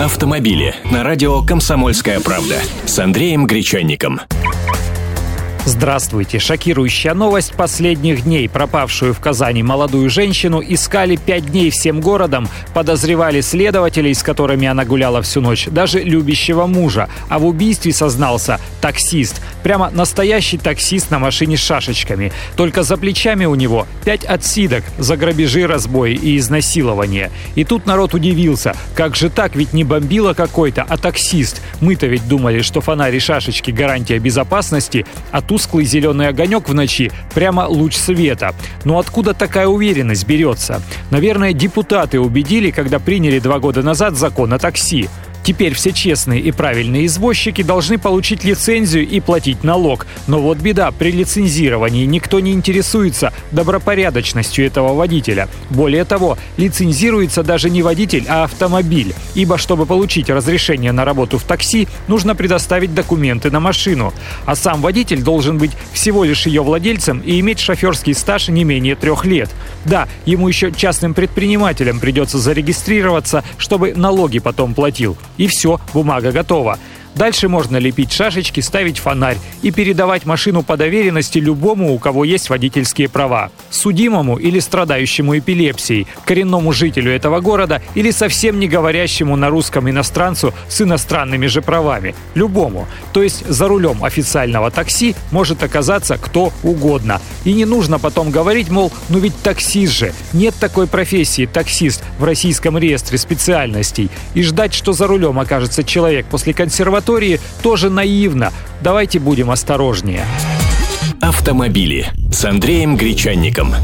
Автомобили на радио «Комсомольская правда» с Андреем Гречанником. Здравствуйте. Шокирующая новость последних дней. Пропавшую в Казани молодую женщину искали пять дней всем городом. Подозревали следователей, с которыми она гуляла всю ночь, даже любящего мужа. А в убийстве сознался таксист. Прямо настоящий таксист на машине с шашечками. Только за плечами у него пять отсидок за грабежи, разбои и изнасилование. И тут народ удивился. Как же так? Ведь не бомбила какой-то, а таксист. Мы-то ведь думали, что фонари шашечки гарантия безопасности, а тусклый зеленый огонек в ночи – прямо луч света. Но откуда такая уверенность берется? Наверное, депутаты убедили, когда приняли два года назад закон о такси. Теперь все честные и правильные извозчики должны получить лицензию и платить налог. Но вот беда, при лицензировании никто не интересуется добропорядочностью этого водителя. Более того, лицензируется даже не водитель, а автомобиль. Ибо чтобы получить разрешение на работу в такси, нужно предоставить документы на машину. А сам водитель должен быть всего лишь ее владельцем и иметь шоферский стаж не менее трех лет. Да, ему еще частным предпринимателем придется зарегистрироваться, чтобы налоги потом платил. И все, бумага готова. Дальше можно лепить шашечки, ставить фонарь и передавать машину по доверенности любому, у кого есть водительские права. Судимому или страдающему эпилепсией, коренному жителю этого города или совсем не говорящему на русском иностранцу с иностранными же правами. Любому. То есть за рулем официального такси может оказаться кто угодно. И не нужно потом говорить, мол, ну ведь таксист же. Нет такой профессии таксист в российском реестре специальностей. И ждать, что за рулем окажется человек после консерватории консерватории тоже наивно. Давайте будем осторожнее. Автомобили с Андреем Гречанником.